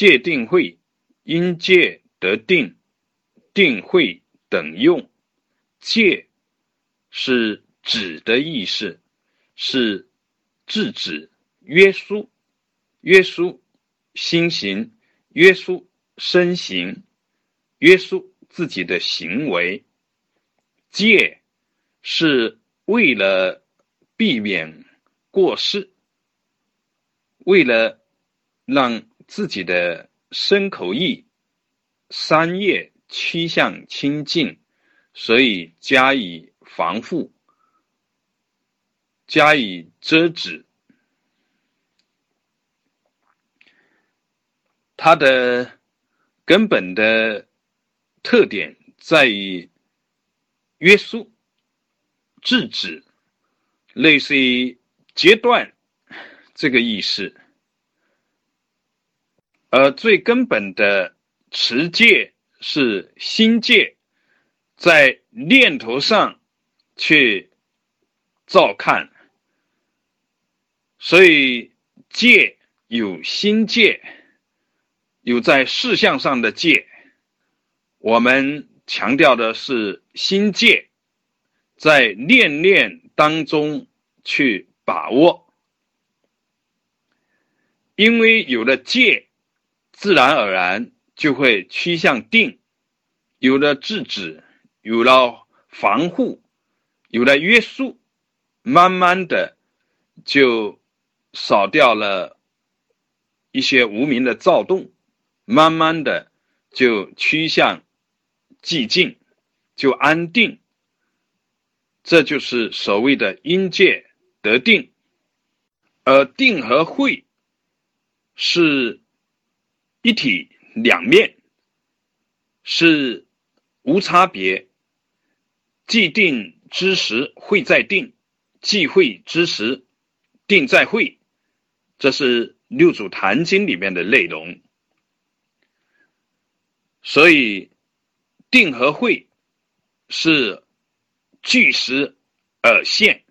戒定慧，因戒得定，定慧等用。戒是止的意思，是制止、约束、约束心行、约束身形、约束自己的行为。戒是为了避免过失，为了让自己的身口意三业趋向清净。所以加以防护，加以遮止。它的根本的特点在于约束、制止，类似于截断这个意思。而最根本的持戒是心戒。在念头上去照看，所以戒有心戒，有在事项上的戒。我们强调的是心戒，在念念当中去把握，因为有了戒，自然而然就会趋向定，有了制止。有了防护，有了约束，慢慢的就少掉了一些无名的躁动，慢慢的就趋向寂静，就安定。这就是所谓的因界得定，而定和慧是一体两面，是无差别。既定之时，会在定；既会之时，定在会。这是六祖坛经里面的内容。所以，定和会是聚时而现。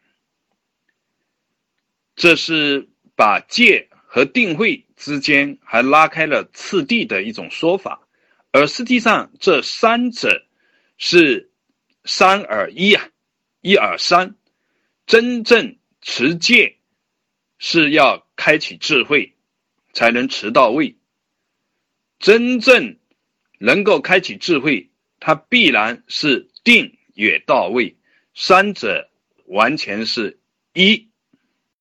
这是把戒和定慧之间还拉开了次第的一种说法，而实际上这三者是。三而一啊，一而三，真正持戒是要开启智慧，才能持到位。真正能够开启智慧，它必然是定也到位。三者完全是一